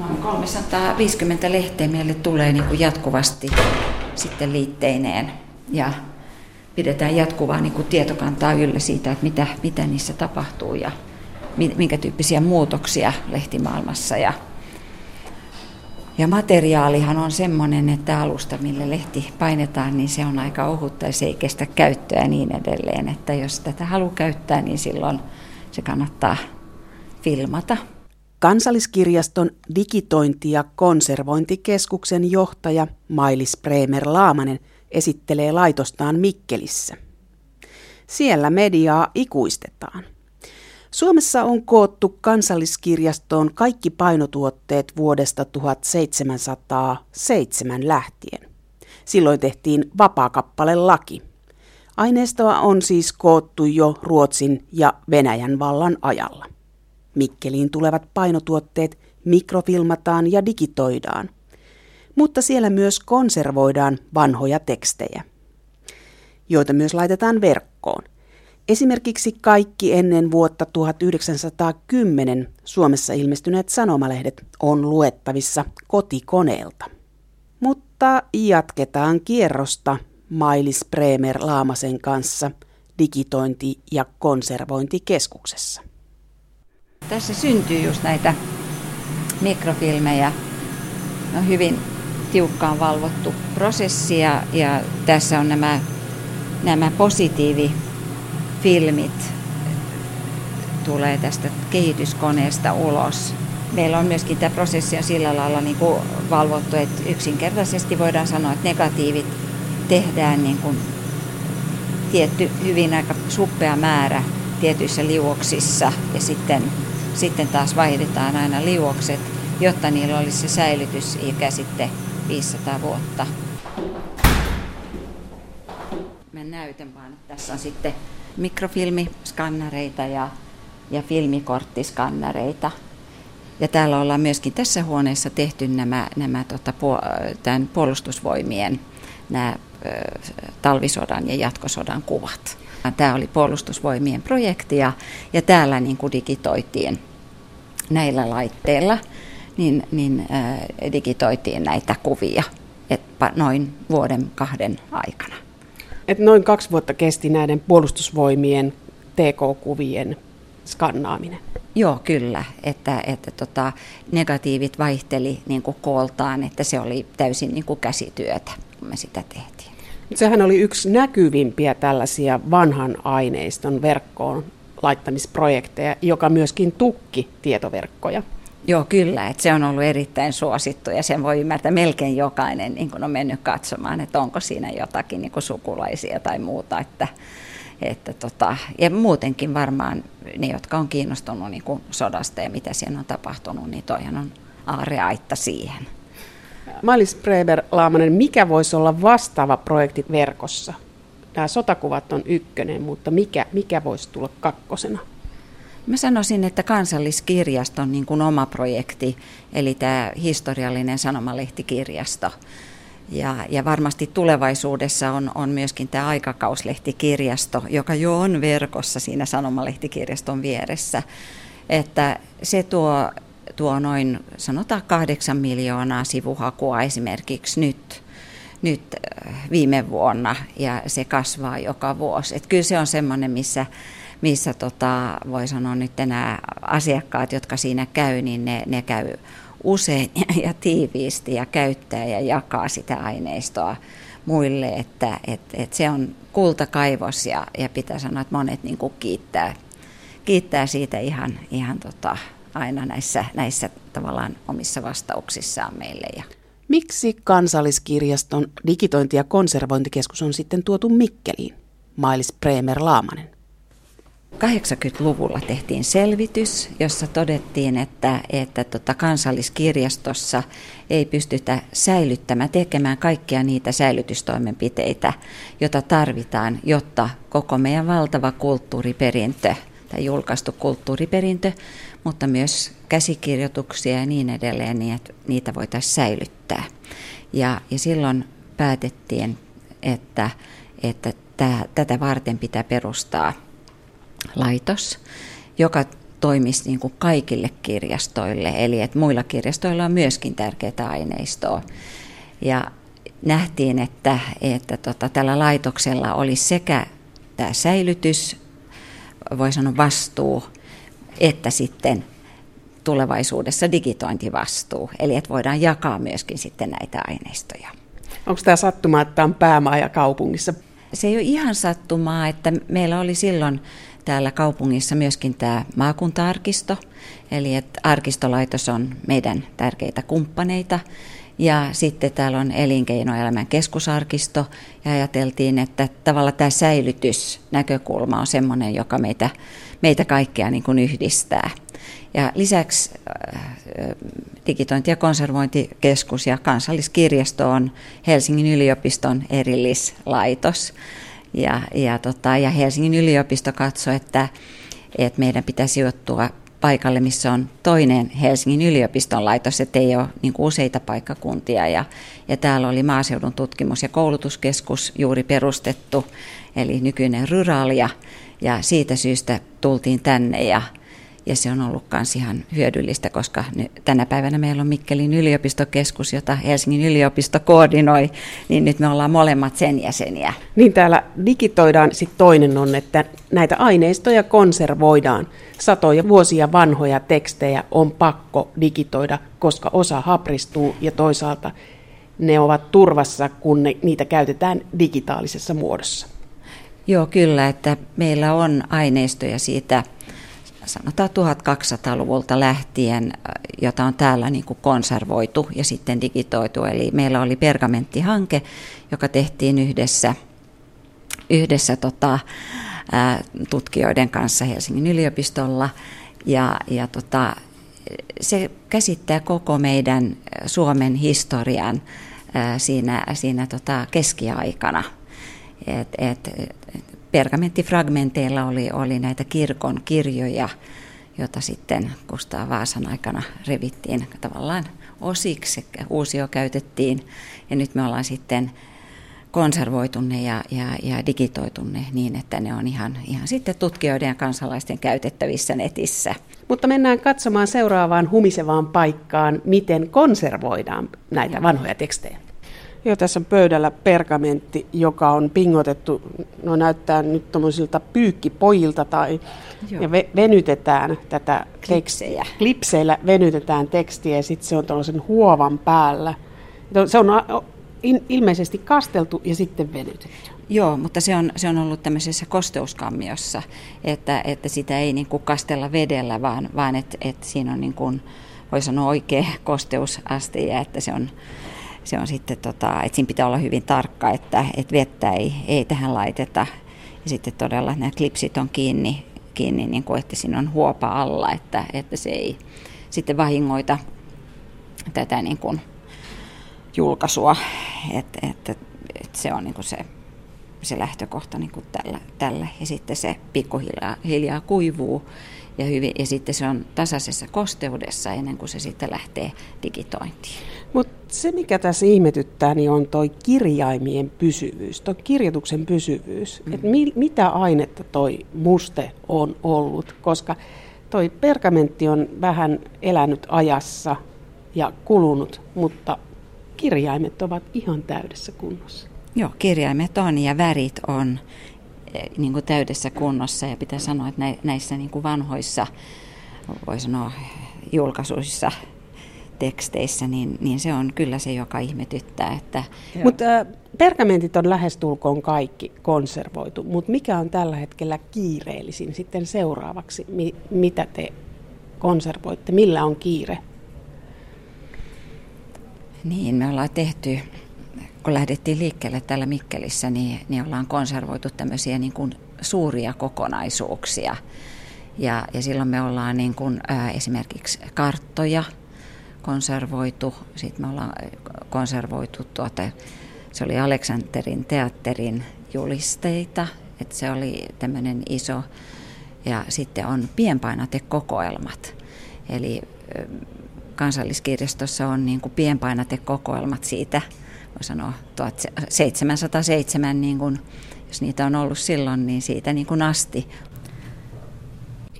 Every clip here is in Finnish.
Noin 350 lehteä meille tulee niin kuin jatkuvasti sitten liitteineen ja pidetään jatkuvaa niin kuin tietokantaa yllä siitä, että mitä, mitä niissä tapahtuu ja minkä tyyppisiä muutoksia lehtimaailmassa. Ja, ja materiaalihan on semmoinen, että alusta, mille lehti painetaan, niin se on aika ohutta ja se ei kestä käyttöä ja niin edelleen. Että jos tätä haluaa käyttää, niin silloin se kannattaa filmata. Kansalliskirjaston digitointi- ja konservointikeskuksen johtaja Mailis Bremer Laamanen esittelee laitostaan Mikkelissä. Siellä mediaa ikuistetaan. Suomessa on koottu kansalliskirjastoon kaikki painotuotteet vuodesta 1707 lähtien. Silloin tehtiin vapaakappale laki. Aineistoa on siis koottu jo Ruotsin ja Venäjän vallan ajalla. Mikkeliin tulevat painotuotteet mikrofilmataan ja digitoidaan. Mutta siellä myös konservoidaan vanhoja tekstejä, joita myös laitetaan verkkoon. Esimerkiksi kaikki ennen vuotta 1910 Suomessa ilmestyneet sanomalehdet on luettavissa kotikoneelta. Mutta jatketaan kierrosta Mailis Bremer Laamasen kanssa digitointi- ja konservointikeskuksessa. Tässä syntyy just näitä mikrofilmejä. On hyvin tiukkaan valvottu prosessi ja, ja tässä on nämä, nämä positiivifilmit tulee tästä kehityskoneesta ulos. Meillä on myöskin tämä prosessi on sillä lailla niin kuin valvottu, että yksinkertaisesti voidaan sanoa, että negatiivit tehdään niin kuin tietty hyvin aika suppea määrä tietyissä liuoksissa ja sitten sitten taas vaihdetaan aina liuokset, jotta niillä olisi se säilytysikä sitten 500 vuotta. Mä näytän vaan, että tässä on sitten mikrofilmiskannareita ja, ja filmikorttiskannareita. Ja täällä ollaan myöskin tässä huoneessa tehty nämä, nämä tota, tämän puolustusvoimien nämä, talvisodan ja jatkosodan kuvat. Tämä oli puolustusvoimien projekti ja, ja täällä niin kuin digitoitiin näillä laitteilla, niin, niin digitoitiin näitä kuvia et noin vuoden kahden aikana. Et noin kaksi vuotta kesti näiden puolustusvoimien TK-kuvien skannaaminen. Joo, kyllä. Että, että tota, negatiivit vaihteli niin kuin kooltaan, että se oli täysin niin kuin käsityötä, kun me sitä tehtiin. Sehän oli yksi näkyvimpiä tällaisia vanhan aineiston verkkoon laittamisprojekteja, joka myöskin tukki tietoverkkoja. Joo, kyllä. Että se on ollut erittäin suosittu ja sen voi ymmärtää melkein jokainen niin kun on mennyt katsomaan, että onko siinä jotakin niin sukulaisia tai muuta. Että, että tota, ja muutenkin varmaan ne, jotka on kiinnostunut niin sodasta ja mitä siinä on tapahtunut, niin toihan on aareaitta siihen. Mailis Preber Laamanen, mikä voisi olla vastaava projekti verkossa? Nämä sotakuvat on ykkönen, mutta mikä, mikä voisi tulla kakkosena? Mä sanoisin, että kansalliskirjaston niin kuin oma projekti, eli tämä historiallinen sanomalehtikirjasto. Ja, ja varmasti tulevaisuudessa on, on myöskin tämä aikakauslehtikirjasto, joka jo on verkossa siinä sanomalehtikirjaston vieressä. Että se tuo, tuo noin, sanotaan kahdeksan miljoonaa sivuhakua esimerkiksi nyt, nyt äh, viime vuonna, ja se kasvaa joka vuosi. Et kyllä se on semmoinen, missä missä tota, voi sanoa nyt nämä asiakkaat, jotka siinä käy, niin ne, ne käy usein ja tiiviisti ja käyttää ja jakaa sitä aineistoa muille, että et, et se on kultakaivos ja, ja pitää sanoa, että monet niin kuin kiittää, kiittää siitä ihan, ihan tota, aina näissä, näissä tavallaan omissa vastauksissaan meille. Ja. Miksi kansalliskirjaston digitointi- ja konservointikeskus on sitten tuotu Mikkeliin? Mailis Bremer Laamanen. 80-luvulla tehtiin selvitys, jossa todettiin, että, että tota kansalliskirjastossa ei pystytä säilyttämään, tekemään kaikkia niitä säilytystoimenpiteitä, joita tarvitaan, jotta koko meidän valtava kulttuuriperintö tai julkaistu kulttuuriperintö, mutta myös käsikirjoituksia ja niin edelleen, niin että niitä voitaisiin säilyttää. Ja, ja silloin päätettiin, että, että tämä, tätä varten pitää perustaa laitos, joka toimisi niin kuin kaikille kirjastoille, eli että muilla kirjastoilla on myöskin tärkeää aineistoa. Ja nähtiin, että, että tota, tällä laitoksella oli sekä tämä säilytys, voi sanoa vastuu, että sitten tulevaisuudessa digitointivastuu. Eli että voidaan jakaa myöskin sitten näitä aineistoja. Onko tämä sattumaa, että on päämaja kaupungissa? Se ei ole ihan sattumaa, että meillä oli silloin täällä kaupungissa myöskin tämä maakuntaarkisto, eli että arkistolaitos on meidän tärkeitä kumppaneita. Ja sitten täällä on elinkeinoelämän keskusarkisto ja ajateltiin, että tavallaan tämä säilytysnäkökulma on sellainen, joka meitä, meitä kaikkia niin kuin yhdistää. Ja lisäksi äh, digitointi- ja konservointikeskus ja kansalliskirjasto on Helsingin yliopiston erillislaitos. Ja, ja, tota, ja Helsingin yliopisto katsoi, että, että meidän pitäisi sijoittua paikalle, missä on toinen Helsingin yliopiston laitos, että ei ole niin kuin useita paikkakuntia. Ja, ja täällä oli maaseudun tutkimus- ja koulutuskeskus juuri perustettu, eli nykyinen Ryralia, ja siitä syystä tultiin tänne. Ja ja se on ollut myös ihan hyödyllistä, koska tänä päivänä meillä on Mikkelin yliopistokeskus, jota Helsingin yliopisto koordinoi, niin nyt me ollaan molemmat sen jäseniä. Niin täällä digitoidaan, sitten toinen on, että näitä aineistoja konservoidaan. Satoja vuosia vanhoja tekstejä on pakko digitoida, koska osa hapristuu ja toisaalta ne ovat turvassa, kun ne, niitä käytetään digitaalisessa muodossa. Joo, kyllä, että meillä on aineistoja siitä sanotaan 1200-luvulta lähtien, jota on täällä niin kuin konservoitu ja sitten digitoitu. Eli meillä oli pergamenttihanke, joka tehtiin yhdessä, yhdessä tota, tutkijoiden kanssa Helsingin yliopistolla. Ja, ja tota, se käsittää koko meidän Suomen historian siinä, siinä tota keskiaikana. Et, et, pergamenttifragmenteilla oli, oli näitä kirkon kirjoja, joita sitten Kustaa Vaasan aikana revittiin tavallaan osiksi, uusio käytettiin ja nyt me ollaan sitten konservoitu ne ja, ja, ja digitoitu ne niin, että ne on ihan, ihan sitten tutkijoiden ja kansalaisten käytettävissä netissä. Mutta mennään katsomaan seuraavaan humisevaan paikkaan, miten konservoidaan näitä vanhoja tekstejä. Joo, tässä on pöydällä pergamentti, joka on pingotettu, no näyttää nyt tuommoisilta pyykkipojilta tai Joo. ja ve, venytetään tätä klipsejä. Klipseillä venytetään tekstiä ja sitten se on tuollaisen huovan päällä. Se on ilmeisesti kasteltu ja sitten venytetty. Joo, mutta se on, se on ollut tämmöisessä kosteuskammiossa, että, että sitä ei niin kuin kastella vedellä, vaan, vaan että, että siinä on niin kuin, voi sanoa oikea kosteusaste ja että se on se on sitten, tota, että siinä pitää olla hyvin tarkka, että, että vettä ei, ei tähän laiteta. Ja sitten todella nämä klipsit on kiinni, kiinni niin kuin, että siinä on huopa alla, että, että se ei sitten vahingoita tätä niin kuin julkaisua. Että, että, että se on niin kuin se, se lähtökohta niin kuin tällä, tällä. Ja sitten se pikkuhiljaa hiljaa kuivuu ja, hyvin, ja sitten se on tasaisessa kosteudessa ennen kuin se sitten lähtee digitointiin. Mutta se, mikä tässä ihmetyttää, niin on toi kirjaimien pysyvyys, tuo kirjoituksen pysyvyys. Mm. Et mi, mitä ainetta toi muste on ollut, koska toi pergamentti on vähän elänyt ajassa ja kulunut, mutta kirjaimet ovat ihan täydessä kunnossa. Joo, kirjaimet on ja värit on eh, niin kuin täydessä kunnossa ja pitää sanoa, että näissä niin kuin vanhoissa, voi sanoa julkaisuissa teksteissä, niin, niin se on kyllä se, joka ihmetyttää. Että... Mutta äh, pergamentit on lähestulkoon kaikki konservoitu, mutta mikä on tällä hetkellä kiireellisin sitten seuraavaksi? Mi- mitä te konservoitte? Millä on kiire? Niin, me ollaan tehty, kun lähdettiin liikkeelle täällä Mikkelissä, niin, niin ollaan konservoitu tämmöisiä niin kuin suuria kokonaisuuksia. Ja, ja silloin me ollaan niin kuin, ää, äh, esimerkiksi karttoja – konservoitu. Sitten me ollaan konservoitu tuota, se oli Aleksanterin teatterin julisteita, että se oli tämmöinen iso. Ja sitten on pienpainatekokoelmat. Eli kansalliskirjastossa on niin kuin pienpainatekokoelmat siitä, voi sanoa 1707, niin kuin, jos niitä on ollut silloin, niin siitä niin kuin asti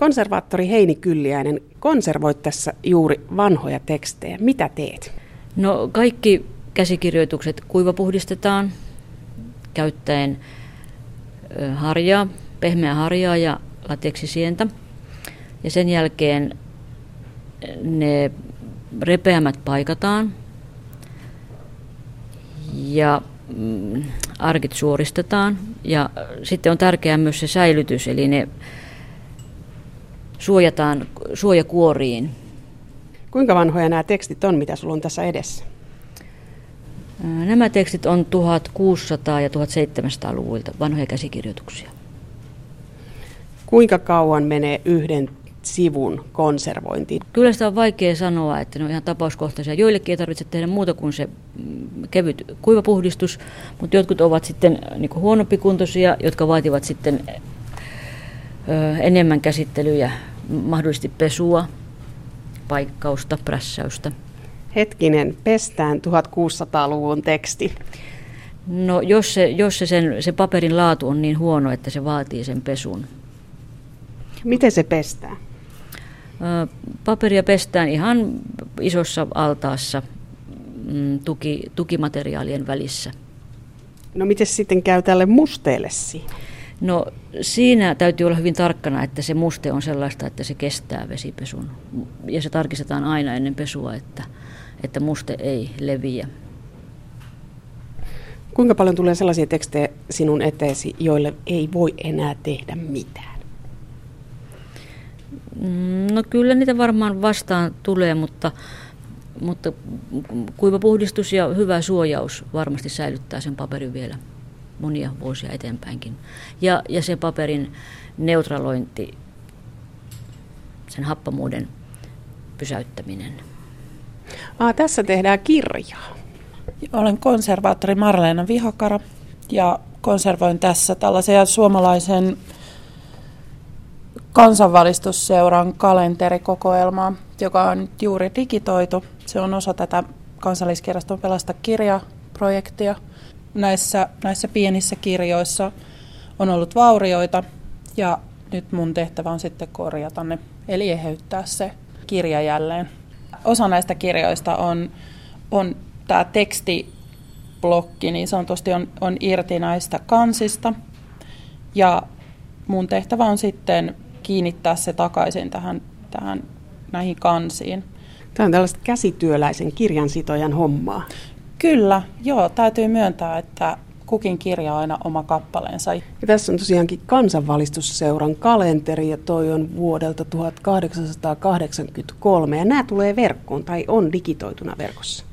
Konservaattori Heini Kylliäinen, konservoit tässä juuri vanhoja tekstejä. Mitä teet? No kaikki käsikirjoitukset kuivapuhdistetaan käyttäen harjaa, pehmeää harjaa ja lateksisientä. Ja sen jälkeen ne repeämät paikataan ja mm, arkit suoristetaan. Ja sitten on tärkeää myös se säilytys, eli ne suojataan suojakuoriin. Kuinka vanhoja nämä tekstit on, mitä sulla on tässä edessä? Nämä tekstit on 1600- ja 1700-luvulta vanhoja käsikirjoituksia. Kuinka kauan menee yhden sivun konservointiin? Kyllä sitä on vaikea sanoa, että ne on ihan tapauskohtaisia. Joillekin ei tarvitse tehdä muuta kuin se mm, kevyt kuivapuhdistus, mutta jotkut ovat sitten niin huonompikuntoisia, jotka vaativat sitten ö, enemmän käsittelyjä, mahdollisesti pesua, paikkausta, prässäystä. Hetkinen, pestään 1600-luvun teksti. No jos, se, jos se, sen, se paperin laatu on niin huono, että se vaatii sen pesun. Miten se pestään? Paperia pestään ihan isossa altaassa mm, tuki, tukimateriaalien välissä. No miten sitten käy tälle musteelle siinä? No siinä täytyy olla hyvin tarkkana, että se muste on sellaista, että se kestää vesipesun. Ja se tarkistetaan aina ennen pesua, että, että muste ei leviä. Kuinka paljon tulee sellaisia tekstejä sinun eteesi, joille ei voi enää tehdä mitään? Mm, no kyllä niitä varmaan vastaan tulee, mutta, mutta kuiva puhdistus ja hyvä suojaus varmasti säilyttää sen paperin vielä monia vuosia eteenpäinkin. Ja, ja se paperin neutralointi, sen happamuuden pysäyttäminen. Ah, tässä tehdään kirjaa. Olen konservaattori Marleena Vihakara ja konservoin tässä tällaisia suomalaisen kansanvalistusseuran kalenterikokoelmaa, joka on juuri digitoitu. Se on osa tätä kansalliskirjaston pelasta kirjaprojektia. Näissä, näissä pienissä kirjoissa on ollut vaurioita ja nyt mun tehtävä on sitten korjata ne, eli eheyttää se kirja jälleen. Osa näistä kirjoista on, on tämä tekstiblokki, niin sanotusti on, on irti näistä kansista. Ja mun tehtävä on sitten kiinnittää se takaisin tähän, tähän näihin kansiin. Tämä on tällaista käsityöläisen kirjansitojan hommaa. Kyllä, joo, täytyy myöntää, että kukin kirja aina oma kappaleensa. Ja tässä on tosiaankin kansanvalistusseuran kalenteri ja toi on vuodelta 1883 ja nämä tulee verkkoon tai on digitoituna verkossa.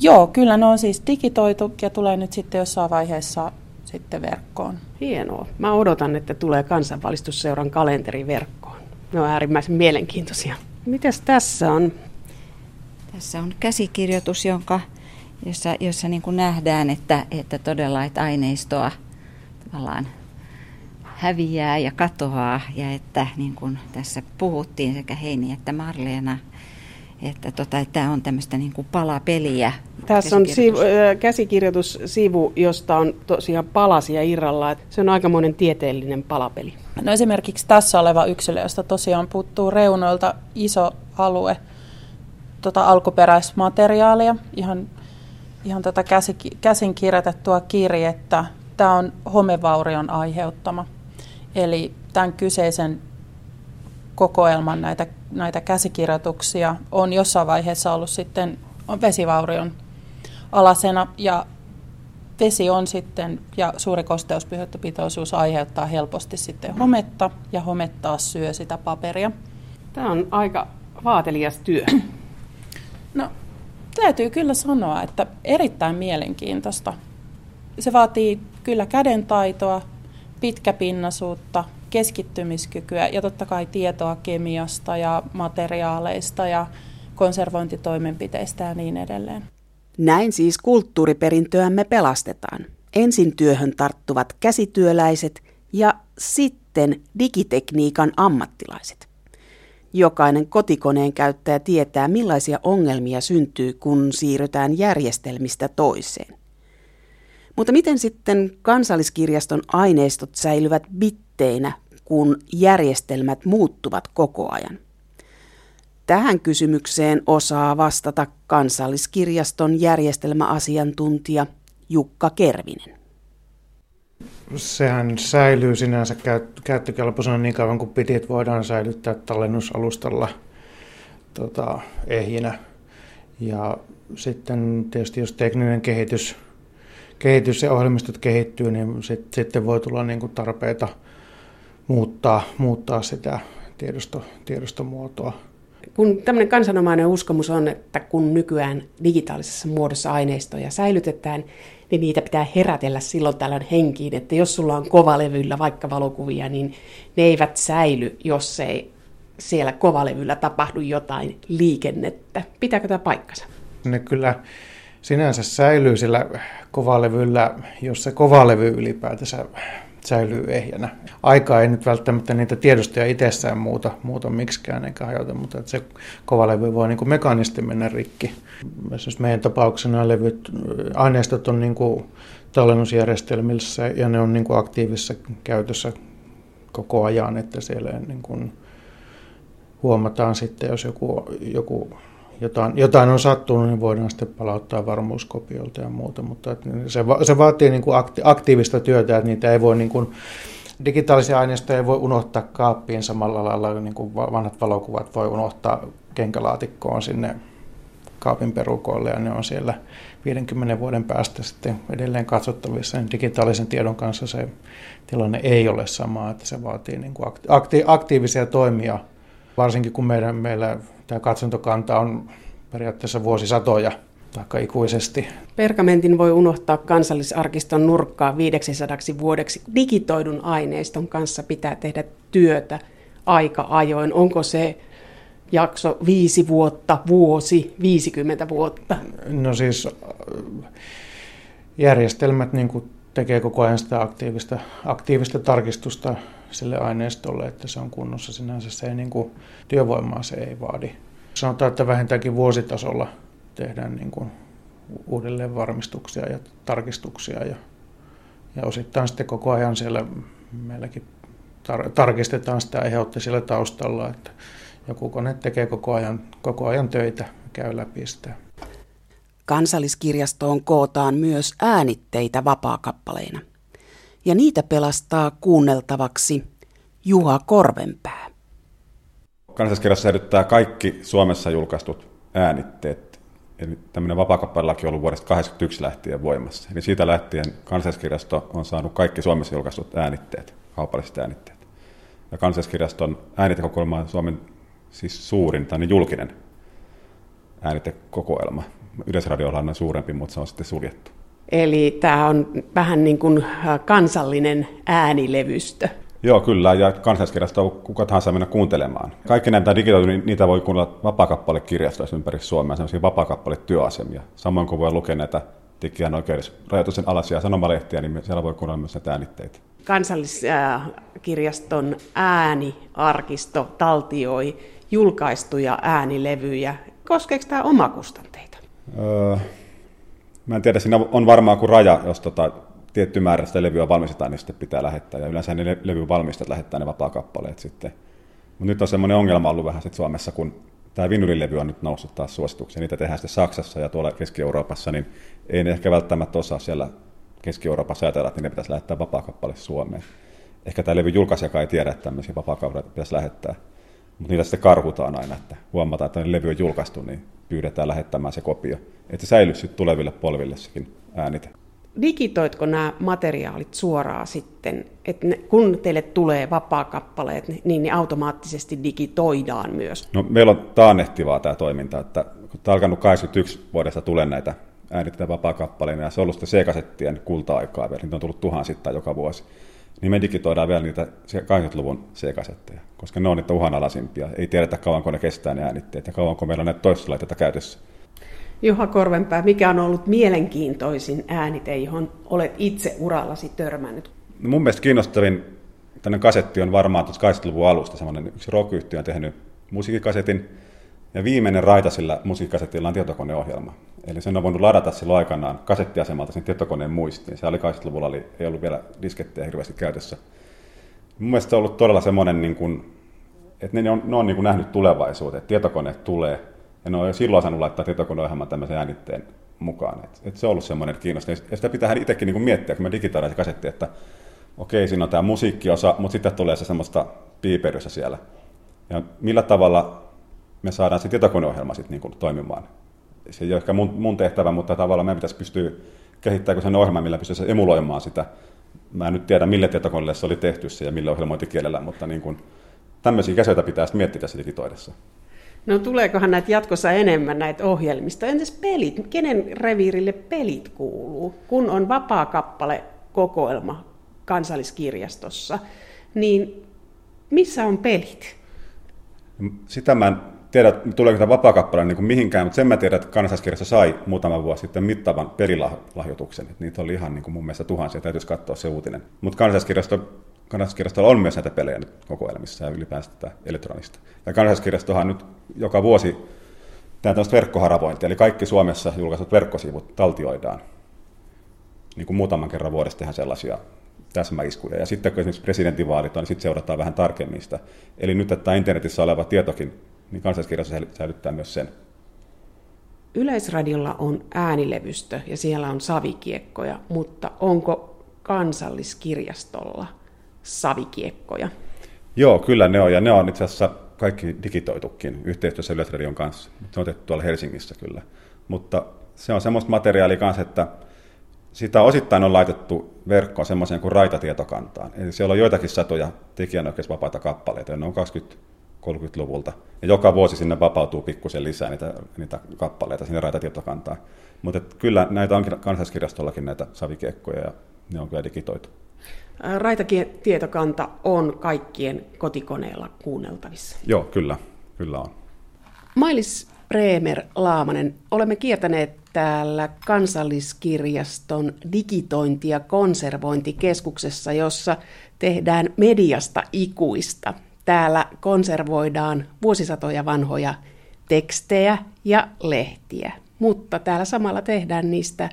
Joo, kyllä ne on siis digitoitu ja tulee nyt sitten jossain vaiheessa sitten verkkoon. Hienoa. Mä odotan, että tulee kansanvalistusseuran kalenteri verkkoon. Ne on äärimmäisen mielenkiintoisia. Mitäs tässä on? Tässä on käsikirjoitus, jonka, jossa, jossa niin kuin nähdään, että, että todella että aineistoa tavallaan häviää ja katoaa ja että niin kuin tässä puhuttiin sekä Heini että Marleena että, tota, että tämä on tämmöistä niin kuin palapeliä. Tässä on sivu, käsikirjoitussivu, josta on tosiaan palasia irralla. Se on aikamoinen tieteellinen palapeli. No esimerkiksi tässä oleva yksilö, josta tosiaan puuttuu reunoilta iso alue tota alkuperäismateriaalia, ihan, ihan tätä käsi, käsin kirjoitettua kirjettä. Tämä on homevaurion aiheuttama. Eli tämän kyseisen kokoelman näitä, näitä käsikirjoituksia on jossain vaiheessa ollut sitten on vesivaurion alasena ja vesi on sitten ja suuri kosteuspyhöttöpitoisuus aiheuttaa helposti sitten hometta ja homettaa syö sitä paperia. Tämä on aika vaatelias työ. No, täytyy kyllä sanoa, että erittäin mielenkiintoista. Se vaatii kyllä kädentaitoa, pitkäpinnaisuutta, keskittymiskykyä ja totta kai tietoa kemiasta ja materiaaleista ja konservointitoimenpiteistä ja niin edelleen. Näin siis kulttuuriperintöämme pelastetaan. Ensin työhön tarttuvat käsityöläiset ja sitten digitekniikan ammattilaiset. Jokainen kotikoneen käyttäjä tietää, millaisia ongelmia syntyy, kun siirrytään järjestelmistä toiseen. Mutta miten sitten kansalliskirjaston aineistot säilyvät bitteinä kun järjestelmät muuttuvat koko ajan? Tähän kysymykseen osaa vastata kansalliskirjaston järjestelmäasiantuntija Jukka Kervinen. Sehän säilyy sinänsä käyttökelpoisena niin kauan kuin pitit voidaan säilyttää tallennusalustalla tota, ehjinä. Ja sitten tietysti jos tekninen kehitys, kehitys ja ohjelmistot kehittyy, niin sit, sitten voi tulla niin kuin tarpeita muuttaa, muuttaa sitä tiedosto, tiedostomuotoa. Kun tämmöinen kansanomainen uskomus on, että kun nykyään digitaalisessa muodossa aineistoja säilytetään, niin niitä pitää herätellä silloin tällöin henkiin, että jos sulla on kovalevyllä vaikka valokuvia, niin ne eivät säily, jos ei siellä kovalevyllä tapahdu jotain liikennettä. Pitääkö tämä paikkansa? Ne kyllä sinänsä säilyy sillä kovalevyllä, jos se kovalevy ylipäätänsä säilyy ehjänä. Aika ei nyt välttämättä niitä tiedostoja itsessään muuta, muuta miksikään eikä hajota, mutta että se kovalevy voi niin kuin mekaanisesti mennä rikki. Esimerkiksi meidän tapauksena levyt, aineistot on niin kuin tallennusjärjestelmissä ja ne on niin kuin aktiivisessa käytössä koko ajan, että siellä niin kuin huomataan sitten, jos joku, joku jotain, jotain on sattunut, niin voidaan sitten palauttaa varmuuskopiolta ja muuta, mutta se, se vaatii niin kuin aktiivista työtä, että niitä ei voi niin kuin, digitaalisia aineistoja ei voi unohtaa kaappiin samalla lailla, niin kuin vanhat valokuvat voi unohtaa kenkälaatikkoon sinne kaapin perukoille ja ne on siellä 50 vuoden päästä sitten edelleen katsottavissa. Niin digitaalisen tiedon kanssa se tilanne ei ole sama, että se vaatii niin kuin akti- aktiivisia toimia, varsinkin kun meidän, meillä tämä katsontokanta on periaatteessa vuosisatoja taikka ikuisesti. Pergamentin voi unohtaa kansallisarkiston nurkkaa 500 vuodeksi. Digitoidun aineiston kanssa pitää tehdä työtä aika ajoin. Onko se jakso viisi vuotta, vuosi, 50 vuotta? No siis järjestelmät niin kuin tekee koko ajan sitä aktiivista, aktiivista tarkistusta sille aineistolle, että se on kunnossa. Sinänsä se ei niin kuin, työvoimaa se ei vaadi. Sanotaan, että vähintäänkin vuositasolla tehdään niin kuin uudelleen varmistuksia ja tarkistuksia ja, ja osittain sitten koko ajan siellä meilläkin tar- tarkistetaan sitä aiheutta siellä taustalla, että joku kone tekee koko ajan, koko ajan töitä käy läpi sitä. Kansalliskirjastoon kootaan myös äänitteitä vapaakappaleina. Ja niitä pelastaa kuunneltavaksi Juha Korvenpää. Kansalliskirjassa säilyttää kaikki Suomessa julkaistut äänitteet. Eli tämmöinen vapaakappalelaki on ollut vuodesta 1981 lähtien voimassa. Eli siitä lähtien kansalliskirjasto on saanut kaikki Suomessa julkaistut äänitteet, kaupalliset äänitteet. Ja kansalliskirjaston äänitekokoelma on Suomen siis suurin tai niin julkinen äänitekokoelma. Yleisradiolla on suurempi, mutta se on sitten suljettu. Eli tämä on vähän niin kuin äh, kansallinen äänilevystö. Joo, kyllä, ja kansalliskirjasto kuka tahansa mennä kuuntelemaan. Kaikki näitä digitoitu, niin niitä voi kuunnella vapaakappalekirjastoissa ympäri Suomea, sellaisia vapaakappaletyöasemia. Samoin kuin voi lukea näitä digian oikeusrajoituksen alaisia sanomalehtiä, niin siellä voi kuunnella myös näitä äänitteitä. Kansalliskirjaston ääniarkisto taltioi julkaistuja äänilevyjä. Koskeeko tämä omakustanteita? Öö, mä en tiedä, siinä on varmaan kuin raja, jos tota, tietty määrä sitä levyä valmistetaan, niin sitten pitää lähettää. Ja yleensä ne levyn valmistajat lähettää ne vapaa-kappaleet sitten. Mutta nyt on semmoinen ongelma ollut vähän sitten Suomessa, kun tämä vinylilevy on nyt noussut taas suositukseen. Niitä tehdään sitten Saksassa ja tuolla Keski-Euroopassa, niin ei ne ehkä välttämättä osaa siellä Keski-Euroopassa ajatella, että ne pitäisi lähettää vapaa-kappale Suomeen. Ehkä tämä levy julkaisijakaan ei tiedä, että tämmöisiä vapaa pitäisi lähettää. Mutta niitä sitten karhutaan aina, että huomataan, että levy on julkaistu, niin pyydetään lähettämään se kopio. Että se säilyisi sitten tuleville polville sekin äänite digitoitko nämä materiaalit suoraan sitten, että ne, kun teille tulee vapaa-kappaleet, niin ne automaattisesti digitoidaan myös? No, meillä on taannehtivaa tämä toiminta, että kun tämä on alkanut 81 vuodesta tulee näitä äänitetään vapaa-kappaleina, ja se on ollut sitten C-kasettien kulta-aikaa vielä, niitä on tullut tuhansittain joka vuosi, niin me digitoidaan vielä niitä 80-luvun C-kasetteja, koska ne on niitä uhanalaisimpia. Ei tiedetä kauanko ne kestää ne äänitteet ja kauanko meillä on näitä toistolaitteita käytössä. Juha Korvenpää, mikä on ollut mielenkiintoisin äänite, johon olet itse urallasi törmännyt? No mun mielestä kiinnostavin tänne kasetti on varmaan 80-luvun alusta. Semmoinen yksi rock on tehnyt musiikkikasetin, ja viimeinen raita sillä musiikkikasetilla on tietokoneohjelma. Eli sen on voinut ladata silloin aikanaan kasettiasemalta sen tietokoneen muistiin. Se oli 80-luvulla, oli, ei ollut vielä diskettejä hirveästi käytössä. Mun mielestä se on ollut todella semmoinen, niin kuin, että ne on, ne on niin kuin nähnyt tulevaisuuteen, että tietokoneet tulee, ja ne on jo silloin saanut laittaa tietokoneohjelman tämmöisen äänitteen mukaan. Et, et se on ollut semmoinen kiinnostava. Ja sitä pitää itsekin niin kuin miettiä, kun me digitaalinen kasetti, että okei, siinä on tämä musiikkiosa, mutta sitten tulee se semmoista piiperissä siellä. Ja millä tavalla me saadaan se tietokoneohjelma sitten niin kuin toimimaan. Se ei ole ehkä mun, mun tehtävä, mutta tavallaan meidän pitäisi pystyä kehittämään sen ohjelman, millä pystyisi emuloimaan sitä. Mä en nyt tiedä, millä tietokoneelle se oli tehty se ja millä ohjelmointikielellä, mutta niin kuin, tämmöisiä käsitöitä pitäisi miettiä tässä digitoidessa. No tuleekohan näitä jatkossa enemmän näitä ohjelmista? Entäs pelit? Kenen reviirille pelit kuuluu? Kun on vapaa kappale kokoelma kansalliskirjastossa, niin missä on pelit? Sitä mä en tiedä, tuleeko tämä vapaa niin kuin mihinkään, mutta sen mä tiedän, että kansalliskirjasto sai muutama vuosi sitten mittavan perilahjoituksen. Että niitä oli ihan niin kuin mun mielestä tuhansia, täytyisi katsoa se uutinen. Mutta kansalliskirjasto kansalliskirjastolla on myös näitä pelejä nyt kokoelmissa ja ylipäänsä tätä elektronista. Ja kansalliskirjastohan nyt joka vuosi tämä tämmöistä verkkoharavointia, eli kaikki Suomessa julkaisut verkkosivut taltioidaan. Niin kuin muutaman kerran vuodessa tehdään sellaisia täsmäiskuja. Ja sitten kun esimerkiksi presidentinvaalit on, niin sitten seurataan vähän tarkemmin sitä. Eli nyt, että internetissä oleva tietokin, niin kansalliskirjasto säilyttää myös sen. Yleisradiolla on äänilevystö ja siellä on savikiekkoja, mutta onko kansalliskirjastolla savikiekkoja? Joo, kyllä ne on, ja ne on itse asiassa kaikki digitoitukin yhteistyössä Yleisradion kanssa. Se on otettu tuolla Helsingissä kyllä. Mutta se on semmoista materiaalia kanssa, että sitä osittain on laitettu verkkoon semmoiseen kuin raitatietokantaan. Eli siellä on joitakin satoja tekijänoikeusvapaita kappaleita, ne on 20-30-luvulta. Ja joka vuosi sinne vapautuu pikkusen lisää niitä, niitä kappaleita sinne raitatietokantaan. Mutta kyllä näitä on kansalliskirjastollakin näitä savikiekkoja ja ne on kyllä digitoitu. Raitatietokanta on kaikkien kotikoneella kuunneltavissa. Joo, kyllä, kyllä on. Mailis Bremer Laamanen, olemme kiertäneet täällä kansalliskirjaston digitointi- ja konservointikeskuksessa, jossa tehdään mediasta ikuista. Täällä konservoidaan vuosisatoja vanhoja tekstejä ja lehtiä, mutta täällä samalla tehdään niistä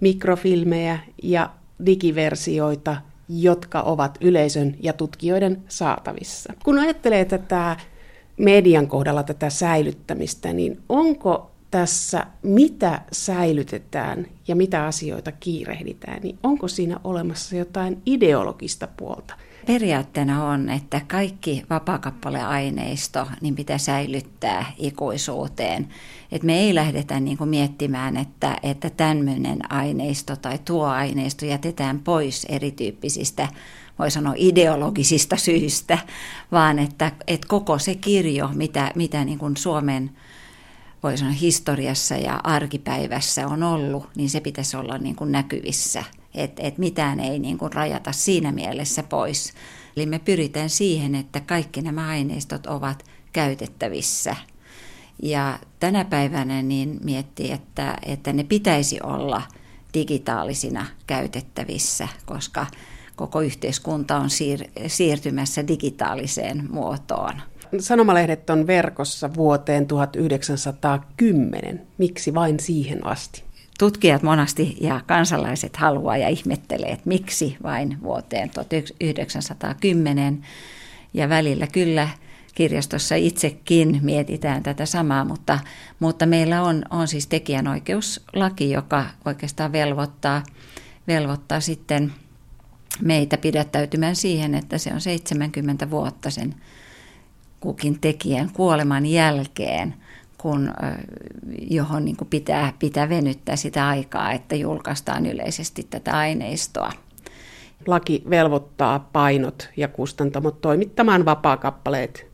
mikrofilmejä ja digiversioita, jotka ovat yleisön ja tutkijoiden saatavissa. Kun ajattelee tätä median kohdalla tätä säilyttämistä, niin onko tässä, mitä säilytetään ja mitä asioita kiirehditään, niin onko siinä olemassa jotain ideologista puolta? Periaatteena on, että kaikki vapaakappaleaineisto niin pitää säilyttää ikuisuuteen. Et me ei lähdetä niin kuin miettimään, että, että tämmöinen aineisto tai tuo aineisto jätetään pois erityyppisistä voi sanoa ideologisista syistä, vaan että, että koko se kirjo, mitä, mitä niin kuin Suomen voi sanoa historiassa ja arkipäivässä on ollut, niin se pitäisi olla niin kuin näkyvissä, että et mitään ei niin kuin rajata siinä mielessä pois. Eli me pyritään siihen, että kaikki nämä aineistot ovat käytettävissä. Ja tänä päivänä niin miettii, että, että ne pitäisi olla digitaalisina käytettävissä, koska koko yhteiskunta on siir- siirtymässä digitaaliseen muotoon. Sanomalehdet on verkossa vuoteen 1910. Miksi vain siihen asti? Tutkijat monasti ja kansalaiset haluaa ja ihmettelee, että miksi vain vuoteen 1910. Ja välillä kyllä kirjastossa itsekin mietitään tätä samaa, mutta, mutta meillä on, on siis tekijänoikeuslaki, joka oikeastaan velvoittaa, velvoittaa sitten meitä pidättäytymään siihen, että se on 70 vuotta sen kukin tekijän kuoleman jälkeen, kun, johon niin kuin pitää, pitää venyttää sitä aikaa, että julkaistaan yleisesti tätä aineistoa. Laki velvoittaa painot ja kustantamot toimittamaan vapaakappaleet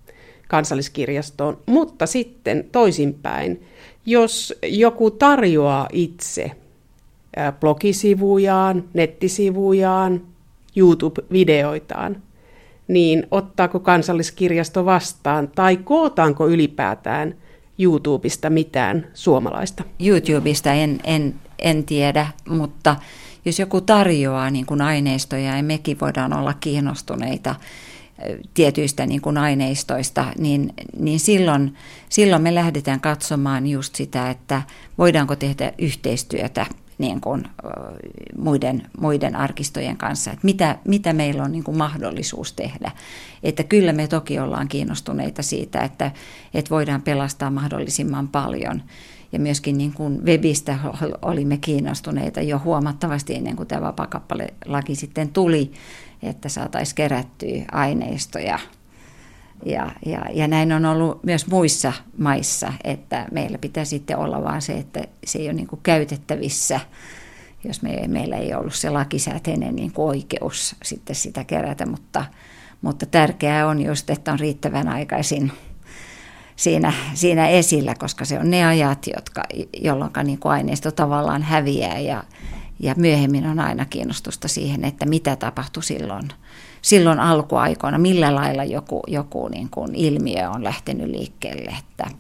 kansalliskirjastoon, mutta sitten toisinpäin, jos joku tarjoaa itse blogisivujaan, nettisivujaan, YouTube-videoitaan, niin ottaako kansalliskirjasto vastaan tai kootaanko ylipäätään YouTubesta mitään suomalaista? YouTubesta en, en, en tiedä, mutta jos joku tarjoaa niin kuin aineistoja ja mekin voidaan olla kiinnostuneita tietyistä niin kuin aineistoista, niin, niin silloin, silloin me lähdetään katsomaan just sitä, että voidaanko tehdä yhteistyötä niin kuin, muiden, muiden arkistojen kanssa, että mitä, mitä meillä on niin kuin mahdollisuus tehdä. Että kyllä me toki ollaan kiinnostuneita siitä, että, että voidaan pelastaa mahdollisimman paljon. Ja myöskin niin kuin webistä olimme kiinnostuneita jo huomattavasti ennen kuin tämä vapaakappalelaki sitten tuli, että saataisiin kerättyä aineistoja ja, ja, ja näin on ollut myös muissa maissa, että meillä pitää sitten olla vaan se, että se ei ole niin kuin käytettävissä, jos me, meillä ei ollut se lakisääteinen niin kuin oikeus sitten sitä kerätä, mutta, mutta tärkeää on just, että on riittävän aikaisin siinä, siinä esillä, koska se on ne ajat, jotka, jolloin niin kuin aineisto tavallaan häviää ja, ja myöhemmin on aina kiinnostusta siihen, että mitä tapahtui silloin – silloin alkuaikoina, millä lailla joku, joku niin kuin ilmiö on lähtenyt liikkeelle. Että,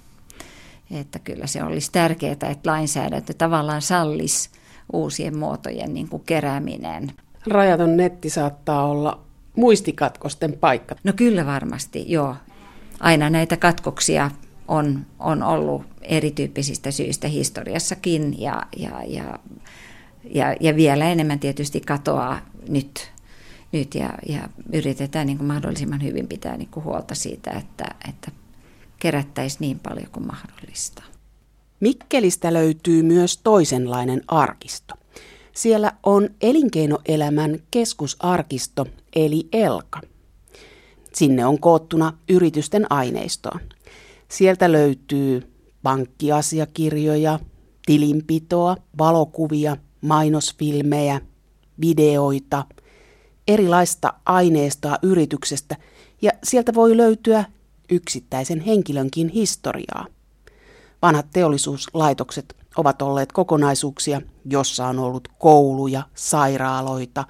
että kyllä se olisi tärkeää, että lainsäädäntö tavallaan sallisi uusien muotojen niin kuin kerääminen. Rajaton netti saattaa olla muistikatkosten paikka. No kyllä varmasti, joo. Aina näitä katkoksia on, on ollut erityyppisistä syistä historiassakin ja, ja, ja, ja, ja vielä enemmän tietysti katoaa nyt nyt ja, ja yritetään niin kuin mahdollisimman hyvin pitää niin kuin huolta siitä, että, että kerättäisiin niin paljon kuin mahdollista. Mikkelistä löytyy myös toisenlainen arkisto. Siellä on elinkeinoelämän keskusarkisto eli ELKA. Sinne on koottuna yritysten aineistoa. Sieltä löytyy pankkiasiakirjoja, tilinpitoa, valokuvia, mainosfilmejä, videoita – erilaista aineistoa yrityksestä ja sieltä voi löytyä yksittäisen henkilönkin historiaa. Vanhat teollisuuslaitokset ovat olleet kokonaisuuksia, jossa on ollut kouluja, sairaaloita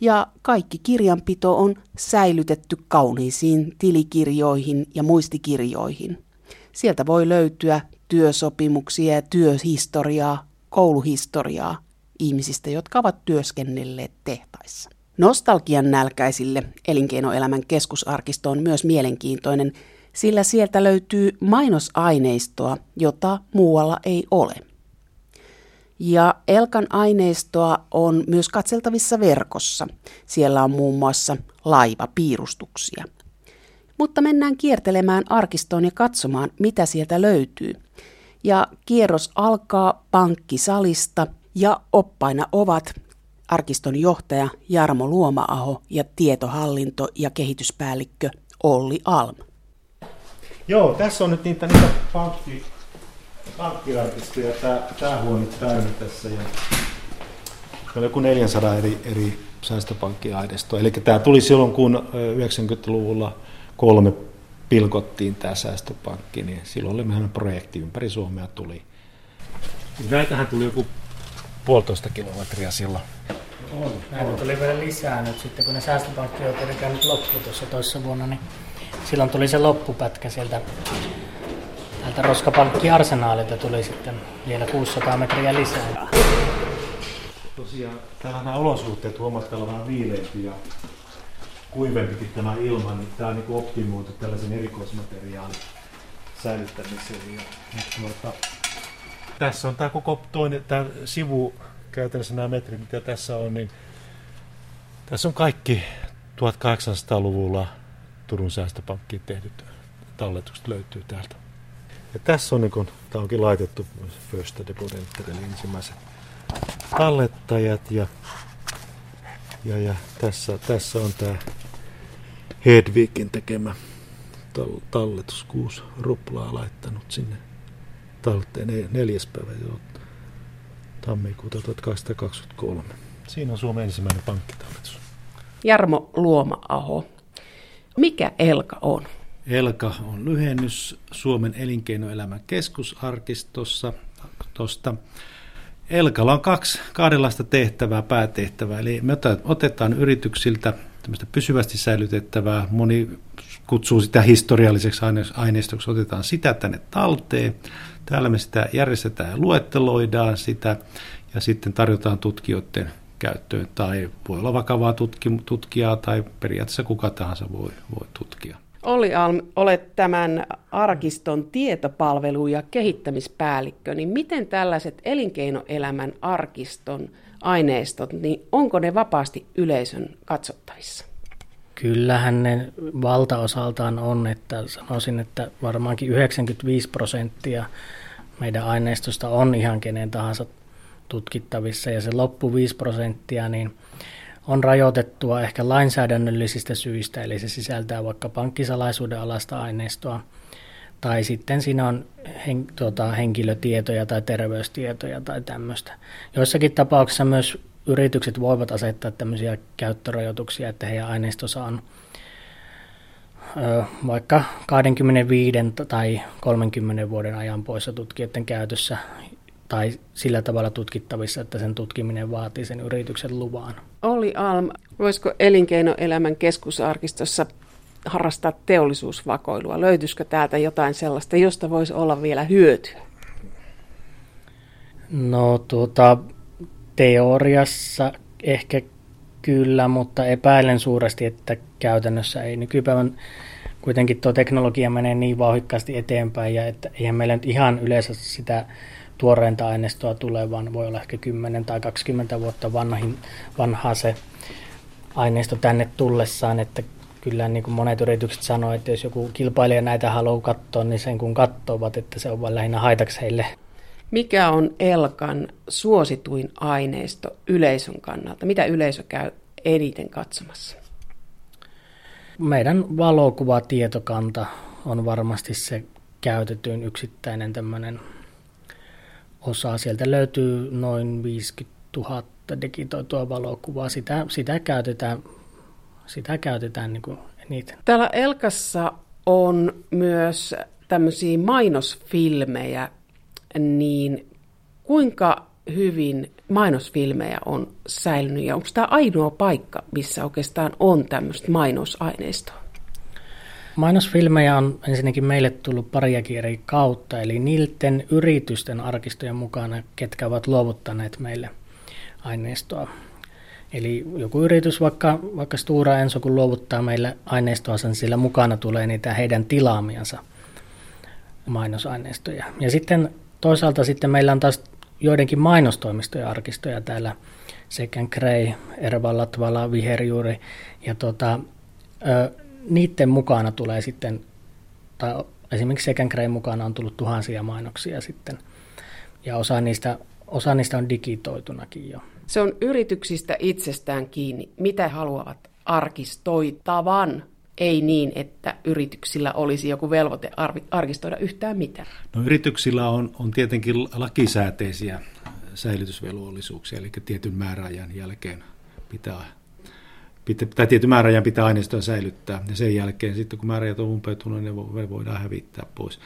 ja kaikki kirjanpito on säilytetty kauniisiin tilikirjoihin ja muistikirjoihin. Sieltä voi löytyä työsopimuksia ja työhistoriaa, kouluhistoriaa ihmisistä, jotka ovat työskennelleet tehtaissa. Nostalgian nälkäisille elinkeinoelämän keskusarkisto on myös mielenkiintoinen, sillä sieltä löytyy mainosaineistoa, jota muualla ei ole. Ja Elkan aineistoa on myös katseltavissa verkossa. Siellä on muun muassa laivapiirustuksia. Mutta mennään kiertelemään arkistoon ja katsomaan, mitä sieltä löytyy. Ja kierros alkaa pankkisalista ja oppaina ovat arkiston johtaja Jarmo Luomaaho ja tietohallinto- ja kehityspäällikkö Olli Alm. Joo, tässä on nyt niitä, niitä pankki, pankkiarkistoja, tämä, tämä huone täynnä tässä. Ja on joku 400 eri, eri säästöpankkiaineistoa. Eli tämä tuli silloin, kun 90-luvulla kolme pilkottiin tämä säästöpankki, niin silloin oli meidän projekti ympäri Suomea tuli. Näitähän tuli joku puolitoista kilometriä silloin. On. Näitä tuli vielä lisää nyt sitten, kun ne säästöpankkioikeudet nyt loppu tuossa toissa vuonna, niin silloin tuli se loppupätkä sieltä täältä Roskapankki Arsenaalilta tuli sitten vielä 600 metriä lisää. Tosiaan täällä nämä olosuhteet huomattavasti vähän viileämpi ja kuivempikin tämä ilma, niin tämä on niin optimoitu tällaisen erikoismateriaalin säilyttämiseen. Ja, tuota, tässä on tämä koko toinen, tämä sivu, käytännössä nämä metrit, mitä tässä on, niin tässä on kaikki 1800-luvulla Turun säästöpankkiin tehdyt talletukset löytyy täältä. Ja tässä on, niin kun, tämä onkin laitettu First Depository, eli ensimmäiset tallettajat. Ja, ja, ja tässä, tässä on tämä Hedvigin tekemä talletus, kuusi ruplaa laittanut sinne talteen neljäs päivä tammikuuta 1223. Siinä on Suomen ensimmäinen pankkitalletus. Jarmo Luoma-aho, mikä ELKA on? ELKA on lyhennys Suomen elinkeinoelämän keskusarkistossa. Tuosta Elkalla on kaksi kahdenlaista tehtävää, päätehtävää. Eli me otetaan yrityksiltä pysyvästi säilytettävää, moni kutsuu sitä historialliseksi aineistoksi, otetaan sitä tänne talteen. Täällä me sitä järjestetään ja luetteloidaan sitä ja sitten tarjotaan tutkijoiden käyttöön tai voi olla vakavaa tutki, tutkijaa tai periaatteessa kuka tahansa voi, voi tutkia. Olli Alm, olet tämän arkiston tietopalvelu- ja kehittämispäällikkö, niin miten tällaiset elinkeinoelämän arkiston aineistot, niin onko ne vapaasti yleisön katsottavissa? Kyllähän ne valtaosaltaan on, että sanoisin, että varmaankin 95 prosenttia meidän aineistosta on ihan kenen tahansa tutkittavissa. Ja se loppu 5 prosenttia niin on rajoitettua ehkä lainsäädännöllisistä syistä, eli se sisältää vaikka pankkisalaisuuden alasta aineistoa, tai sitten siinä on hen, tuota, henkilötietoja tai terveystietoja tai tämmöistä. Joissakin tapauksissa myös yritykset voivat asettaa tämmöisiä käyttörajoituksia, että heidän aineistonsa on vaikka 25 tai 30 vuoden ajan poissa tutkijoiden käytössä tai sillä tavalla tutkittavissa, että sen tutkiminen vaatii sen yrityksen luvan. Oli Alm, voisiko elinkeinoelämän keskusarkistossa harrastaa teollisuusvakoilua? Löytyisikö täältä jotain sellaista, josta voisi olla vielä hyötyä? No tuota, teoriassa ehkä kyllä, mutta epäilen suuresti, että käytännössä ei. Nykypäivän kuitenkin tuo teknologia menee niin vauhikkaasti eteenpäin ja että eihän meillä nyt ihan yleensä sitä tuoreinta aineistoa tulee, vaan voi olla ehkä 10 tai 20 vuotta vanhin, vanhaa se aineisto tänne tullessaan, että kyllä niin kuin monet yritykset sanoo, että jos joku kilpailija näitä haluaa katsoa, niin sen kun katsovat, että se on vain lähinnä haitaksi heille. Mikä on Elkan suosituin aineisto yleisön kannalta? Mitä yleisö käy eniten katsomassa? Meidän valokuvatietokanta on varmasti se käytetyn yksittäinen tämmöinen osa. Sieltä löytyy noin 50 000 digitoitua valokuvaa. Sitä, sitä käytetään, sitä käytetään niin kuin eniten. Täällä Elkassa on myös tämmöisiä mainosfilmejä, niin kuinka hyvin mainosfilmejä on säilynyt ja onko tämä ainoa paikka, missä oikeastaan on tämmöistä mainosaineistoa? Mainosfilmejä on ensinnäkin meille tullut pariakin eri kautta, eli niiden yritysten arkistojen mukana, ketkä ovat luovuttaneet meille aineistoa. Eli joku yritys, vaikka, vaikka Stura Enso, kun luovuttaa meille aineistoa, niin sillä mukana tulee niitä heidän tilaamiansa mainosaineistoja. Ja sitten toisaalta sitten meillä on taas joidenkin mainostoimistojen arkistoja täällä, sekä Grey, Erva, Latvala, Viherjuuri, ja tota, niiden mukana tulee sitten, tai esimerkiksi Second Grey mukana on tullut tuhansia mainoksia sitten, ja osa niistä, osa niistä on digitoitunakin jo. Se on yrityksistä itsestään kiinni, mitä haluavat arkistoitavan, ei niin, että yrityksillä olisi joku velvoite arkistoida yhtään mitään. No yrityksillä on, on tietenkin lakisääteisiä säilytysvelvollisuuksia, eli tietyn määräajan jälkeen pitää pitää, tai tietyn määräajan pitää aineistoa säilyttää, ja sen jälkeen sitten kun määräajat on umpeutunut, ne voidaan hävittää pois.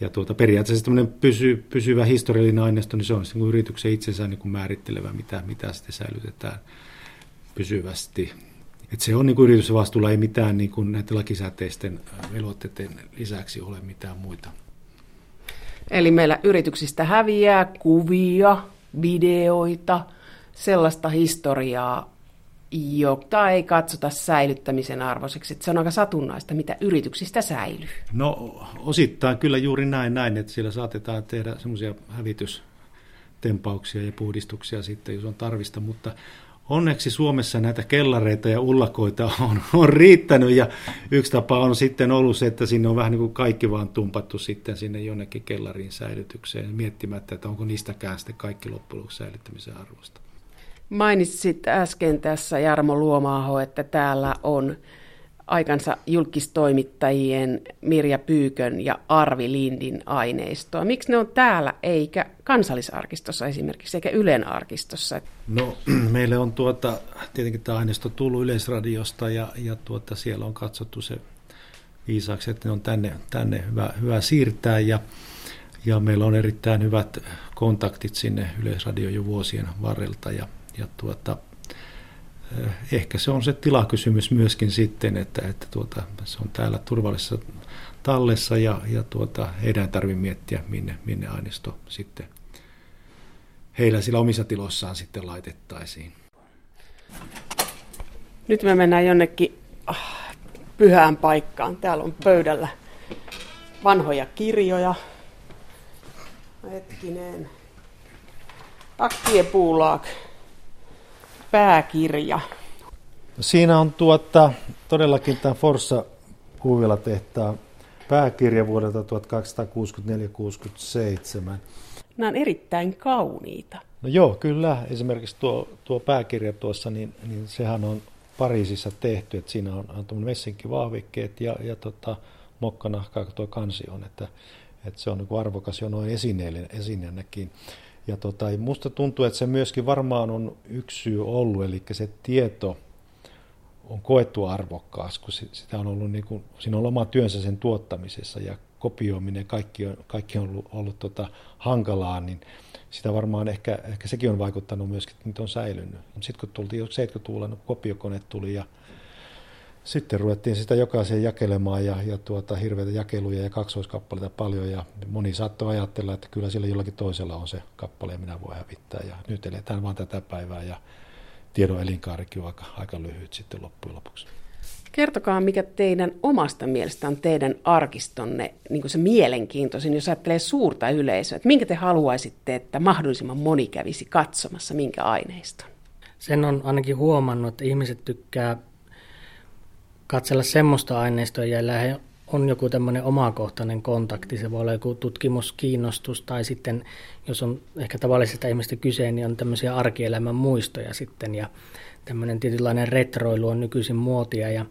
Ja tuota, periaatteessa tämmöinen pysy, pysyvä historiallinen aineisto, niin se on niin yrityksen itsensä niin kuin määrittelevä, mitä, mitä sitten säilytetään pysyvästi. Et se on niin kuin yrityksen vastuulla, ei mitään niin kuin näiden lakisääteisten velvoitteiden lisäksi ole mitään muita. Eli meillä yrityksistä häviää kuvia, videoita, sellaista historiaa, jota ei katsota säilyttämisen arvoiseksi. Että se on aika satunnaista, mitä yrityksistä säilyy. No osittain kyllä juuri näin, näin että siellä saatetaan tehdä semmoisia hävitystempauksia ja puhdistuksia sitten, jos on tarvista, mutta onneksi Suomessa näitä kellareita ja ullakoita on, on riittänyt ja yksi tapa on sitten ollut se, että sinne on vähän niin kuin kaikki vaan tumpattu sitten sinne jonnekin kellariin säilytykseen miettimättä, että onko niistäkään sitten kaikki loppujen säilyttämisen arvosta. Mainitsit äsken tässä Jarmo Luomaaho, että täällä on aikansa julkistoimittajien Mirja Pyykön ja Arvi Lindin aineistoa. Miksi ne on täällä eikä kansallisarkistossa esimerkiksi, eikä Ylen arkistossa? No meille on tuota, tietenkin tämä aineisto tullut Yleisradiosta ja, ja tuota, siellä on katsottu se viisaaksi, että ne on tänne, tänne hyvä, hyvä siirtää ja, ja meillä on erittäin hyvät kontaktit sinne Yleisradioon jo vuosien varrelta ja, ja tuota, ehkä se on se tilakysymys myöskin sitten, että, että tuota, se on täällä turvallisessa tallessa ja, ja tuota, heidän ei tarvitse miettiä, minne, minne aineisto sitten heillä sillä omissa tiloissaan sitten laitettaisiin. Nyt me mennään jonnekin ah, pyhään paikkaan. Täällä on pöydällä vanhoja kirjoja. Hetkinen. Akkiepuulaak. Pääkirja. Siinä on tuota, todellakin tämä Forssa tehtaa pääkirja vuodelta 1264-67. Nämä on erittäin kauniita. No joo, kyllä. Esimerkiksi tuo, tuo pääkirja tuossa, niin, niin sehän on Pariisissa tehty, että siinä on, on messinkivahvikkeet ja, ja tota, mokkanahkaa tuo kansi on, että, että se on niin arvokas jo noin esineenäkin. Ja tota, musta tuntuu, että se myöskin varmaan on yksi syy ollut, eli se tieto on koettu arvokkaasti, kun sitä on ollut, niin kuin, siinä on oma työnsä sen tuottamisessa ja kopioiminen, kaikki on, kaikki on ollut, ollut tota, hankalaa, niin sitä varmaan ehkä, ehkä sekin on vaikuttanut myöskin, että nyt on säilynyt. Sitten kun tultiin 70-luvulla, no, tuli ja sitten ruvettiin sitä jokaisen jakelemaan ja, ja tuota, hirveitä jakeluja ja kaksoiskappaleita paljon ja moni saattoi ajatella, että kyllä sillä jollakin toisella on se kappale ja minä voin hävittää ja nyt eletään vaan tätä päivää ja tiedon elinkaarikin on aika, aika lyhyt sitten loppujen lopuksi. Kertokaa, mikä teidän omasta mielestä on teidän arkistonne niin se mielenkiintoisin, jos ajattelee suurta yleisöä. Että minkä te haluaisitte, että mahdollisimman moni kävisi katsomassa, minkä aineiston? Sen on ainakin huomannut, että ihmiset tykkää katsella semmoista aineistoa, joilla he on joku tämmöinen omakohtainen kontakti. Se voi olla joku tutkimuskiinnostus tai sitten, jos on ehkä tavallisesta ihmistä kyse, niin on tämmöisiä arkielämän muistoja sitten. Ja tämmöinen tietynlainen retroilu on nykyisin muotia ja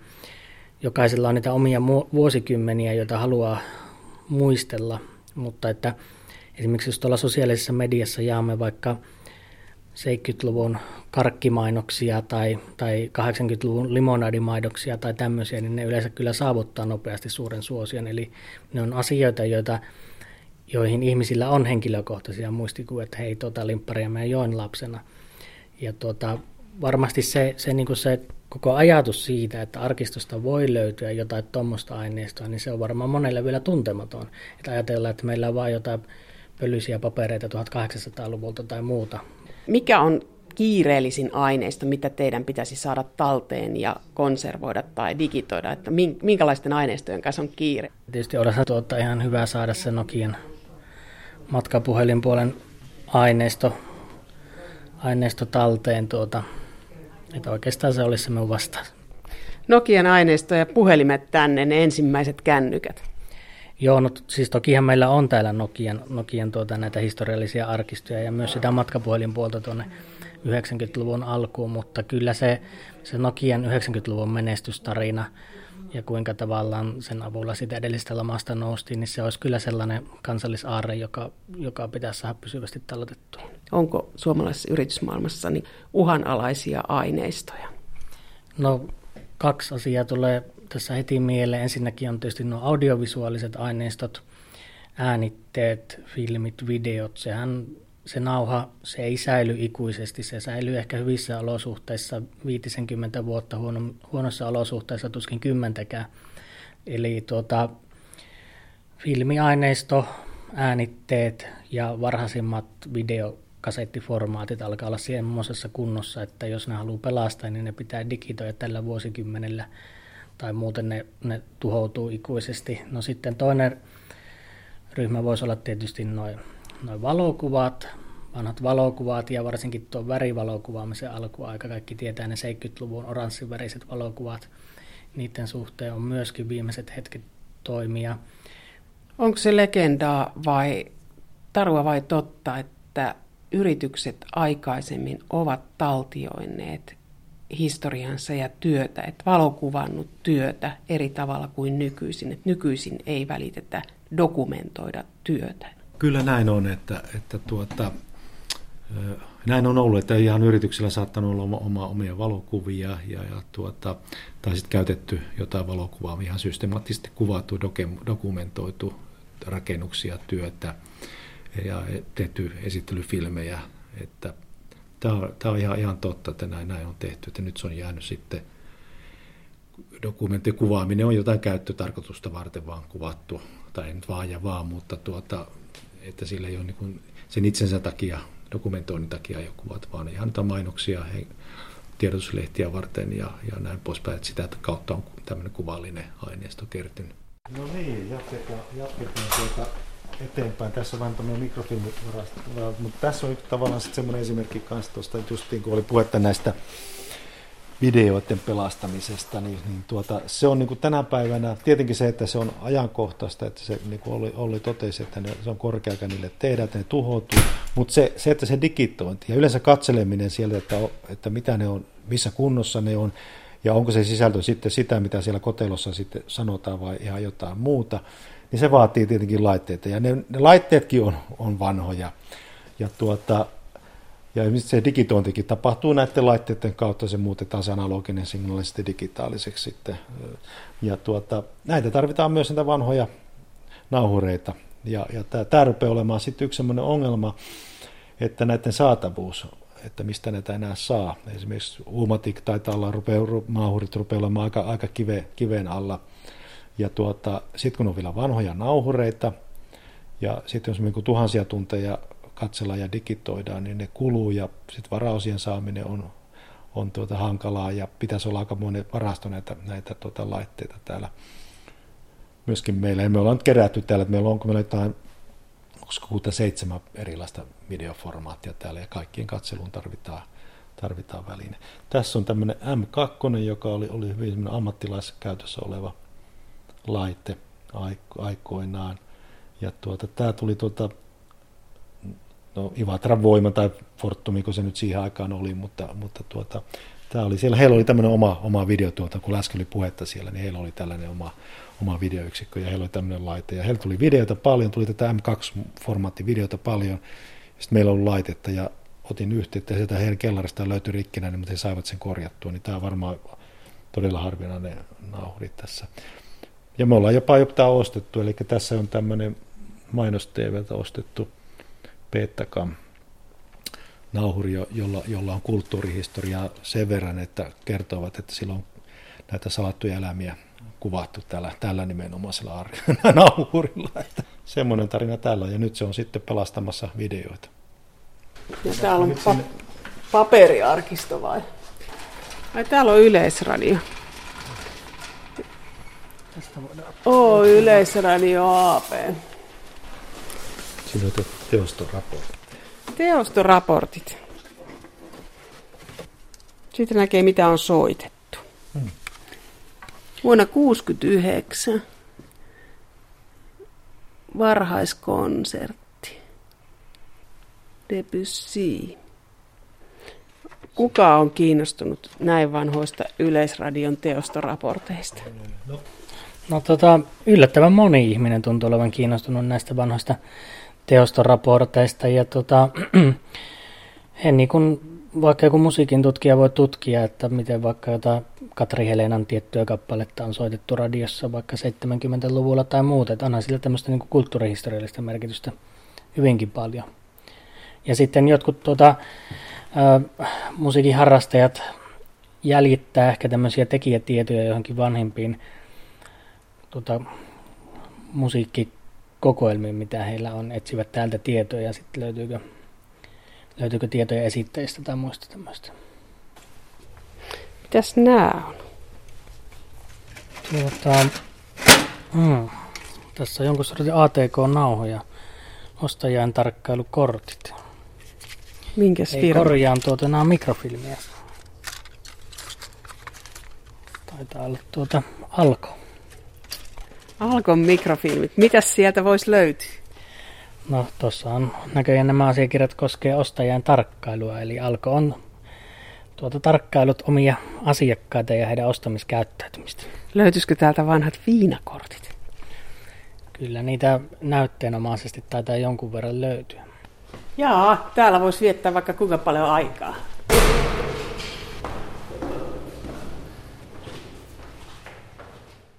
jokaisella on niitä omia vuosikymmeniä, joita haluaa muistella, mutta että esimerkiksi jos tuolla sosiaalisessa mediassa jaamme vaikka 70-luvun karkkimainoksia tai, tai 80-luvun limonadimaidoksia tai tämmöisiä, niin ne yleensä kyllä saavuttaa nopeasti suuren suosion. Eli ne on asioita, joita, joihin ihmisillä on henkilökohtaisia muistikuvia, että hei, tuota limpparia mä join lapsena. Ja tuota, varmasti se, se, niin se koko ajatus siitä, että arkistosta voi löytyä jotain tuommoista aineistoa, niin se on varmaan monelle vielä tuntematon. Että ajatellaan, että meillä on vain jotain pölyisiä papereita 1800-luvulta tai muuta. Mikä on kiireellisin aineisto, mitä teidän pitäisi saada talteen ja konservoida tai digitoida, että minkälaisten aineistojen kanssa on kiire? Tietysti olisi tuota ihan hyvä saada se Nokian matkapuhelinpuolen aineisto, aineisto talteen tuota, että oikeastaan se olisi se minun vastaus. Nokian aineisto ja puhelimet tänne, ne ensimmäiset kännykät. Joo, no siis tokihan meillä on täällä Nokian, Nokian tuota, näitä historiallisia arkistoja ja myös sitä matkapuhelinpuolta tuonne 90-luvun alkuun, mutta kyllä se, se Nokian 90-luvun menestystarina ja kuinka tavallaan sen avulla sitä edellistä lamasta noustiin, niin se olisi kyllä sellainen kansallisaarre, joka, joka pitäisi saada pysyvästi talletettua. Onko suomalaisessa yritysmaailmassa niin uhanalaisia aineistoja? No kaksi asiaa tulee tässä heti mieleen. Ensinnäkin on tietysti nuo audiovisuaaliset aineistot, äänitteet, filmit, videot. Sehän se nauha, se ei säily ikuisesti, se säilyy ehkä hyvissä olosuhteissa 50 vuotta, huono, huonossa olosuhteissa tuskin kymmentäkään. Eli tuota, filmiaineisto, äänitteet ja varhaisimmat videokasettiformaatit alkaa olla semmoisessa kunnossa, että jos ne haluaa pelastaa, niin ne pitää digitoida tällä vuosikymmenellä tai muuten ne, ne tuhoutuu ikuisesti. No sitten toinen ryhmä voisi olla tietysti noin noin valokuvat, vanhat valokuvat ja varsinkin tuo värivalokuvaamisen alkuaika. Kaikki tietää ne 70-luvun oranssiväriset valokuvat. Niiden suhteen on myöskin viimeiset hetket toimia. Onko se legendaa vai tarua vai totta, että yritykset aikaisemmin ovat taltioineet historiansa ja työtä, että valokuvannut työtä eri tavalla kuin nykyisin, että nykyisin ei välitetä dokumentoida työtä. Kyllä näin on, että, että tuota, näin on ollut, että ihan yrityksillä saattanut olla oma, oma omia valokuvia ja, ja tuota, tai sitten käytetty jotain valokuvaa ihan systemaattisesti kuvattu, dokumentoitu rakennuksia, työtä ja tehty esittelyfilmejä. Että tämä on, tämä on ihan, ihan totta, että näin, näin on tehty, että nyt se on jäänyt sitten dokumenttikuvaaminen on jotain käyttötarkoitusta varten vaan kuvattu, tai ei nyt vaan ja vaan, mutta tuota, että sillä ei ole niin sen itsensä takia, dokumentoinnin takia ei ole kuvat, vaan ihan mainoksia, he, tiedotuslehtiä varten ja, ja näin poispäin, että sitä kautta on tämmöinen kuvallinen aineisto kertynyt. No niin, jatketaan, jatketaan tuota eteenpäin. Tässä on vain tämmöinen mikrofilmivarasto, mutta tässä on tavallaan sitten semmoinen esimerkki kanssa tuosta, justiin kun oli puhetta näistä videoiden pelastamisesta, niin, niin tuota, se on niin kuin tänä päivänä, tietenkin se, että se on ajankohtaista, että se niin kuin Olli, Olli totesi, että ne, se on korkeakä niille tehdä, että ne tuhoutuu, mutta se, se, että se digitointi ja yleensä katseleminen sieltä, että, että mitä ne on, missä kunnossa ne on, ja onko se sisältö sitten sitä, mitä siellä kotelossa sitten sanotaan vai ihan jotain muuta, niin se vaatii tietenkin laitteita. Ja ne, ne laitteetkin on, on vanhoja. Ja, tuota, ja se digitointikin tapahtuu näiden laitteiden kautta, se muutetaan se analoginen signaali sitten digitaaliseksi sitten. Ja tuota, näitä tarvitaan myös näitä vanhoja nauhureita. Ja, ja tämä, rupeaa olemaan sitten yksi sellainen ongelma, että näiden saatavuus, että mistä näitä enää saa. Esimerkiksi Umatik taitaa olla, rupeaa, nauhurit rupeaa olemaan aika, aika kive, kiveen alla – ja tuota, sitten kun on vielä vanhoja nauhureita, ja sitten jos niin tuhansia tunteja katsellaan ja digitoidaan, niin ne kuluu ja sitten varausien saaminen on, on tuota hankalaa ja pitäisi olla aika monen varasto näitä, näitä tuota laitteita täällä myöskin meillä. Ja me ollaan nyt kerätty täällä, että meillä on, onko meillä jotain onko seitsemän erilaista videoformaattia täällä ja kaikkien katseluun tarvitaan, tarvitaan väline. Tässä on tämmöinen M2, joka oli, oli hyvin ammattilaiskäytössä oleva laite aikoinaan. Ja tuota, tämä tuli tuota, no Ivatran voima tai Fortumi, kun se nyt siihen aikaan oli, mutta, mutta tuota, tämä oli siellä, heillä oli tämmöinen oma, oma tuota, kun äsken oli puhetta siellä, niin heillä oli tällainen oma, oma videoyksikkö ja heillä oli tämmöinen laite. Ja heillä tuli videota paljon, tuli tätä M2-formaattivideota paljon, sitten meillä on laitetta ja otin yhteyttä ja sieltä heidän kellarista löytyi rikkinäinen, mutta he saivat sen korjattua, niin tämä on varmaan todella harvinainen nauhuri tässä. Ja me ollaan jopa jopa ostettu, eli tässä on tämmöinen mainos TVltä ostettu Peettakam nauhuri, jolla, jolla on kulttuurihistoriaa sen verran, että kertovat, että silloin näitä salattuja elämiä kuvattu tällä, tällä nimenomaisella nauhurilla. Että semmoinen tarina täällä on, ja nyt se on sitten pelastamassa videoita. Ja täällä on pa- paperiarkisto vai? Ai täällä on yleisradio. Tästä voidaan... Oo, Yleisradio AP. Siinä on teostoraportit. Teostoraportit. Sitten näkee, mitä on soitettu. Hmm. Vuonna 1969 varhaiskonsertti. Debussy. Kuka on kiinnostunut näin vanhoista Yleisradion teostoraporteista? No, No tota, yllättävän moni ihminen tuntuu olevan kiinnostunut näistä vanhoista teostoraporteista ja tota, he niin kuin, vaikka joku musiikin tutkija voi tutkia, että miten vaikka jotain Katri Helenan tiettyä kappaletta on soitettu radiossa vaikka 70-luvulla tai muuta, että onhan sillä tämmöistä niin kuin kulttuurihistoriallista merkitystä hyvinkin paljon. Ja sitten jotkut tuota, ä, musiikin harrastajat jäljittää ehkä tämmöisiä tekijätietoja johonkin vanhempiin tota, musiikkikokoelmiin, mitä heillä on, etsivät täältä tietoja ja sitten löytyykö, löytyykö tietoja esitteistä tai muista tämmöistä. Mitäs nämä on? Tuota, mm, tässä on jonkun sortin ATK-nauhoja, ostajan tarkkailukortit. Minkäs Ei korjaan tuota, nämä mikrofilmiä. Taitaa olla tuota Alko. Alkon mikrofilmit. Mitäs sieltä voisi löytyä? No tuossa on näköjään nämä asiakirjat koskee ostajan tarkkailua, eli Alko on tuota tarkkailut omia asiakkaita ja heidän ostamiskäyttäytymistä. Löytyisikö täältä vanhat viinakortit? Kyllä niitä näytteenomaisesti taitaa jonkun verran löytyä. Jaa, täällä voisi viettää vaikka kuinka paljon aikaa.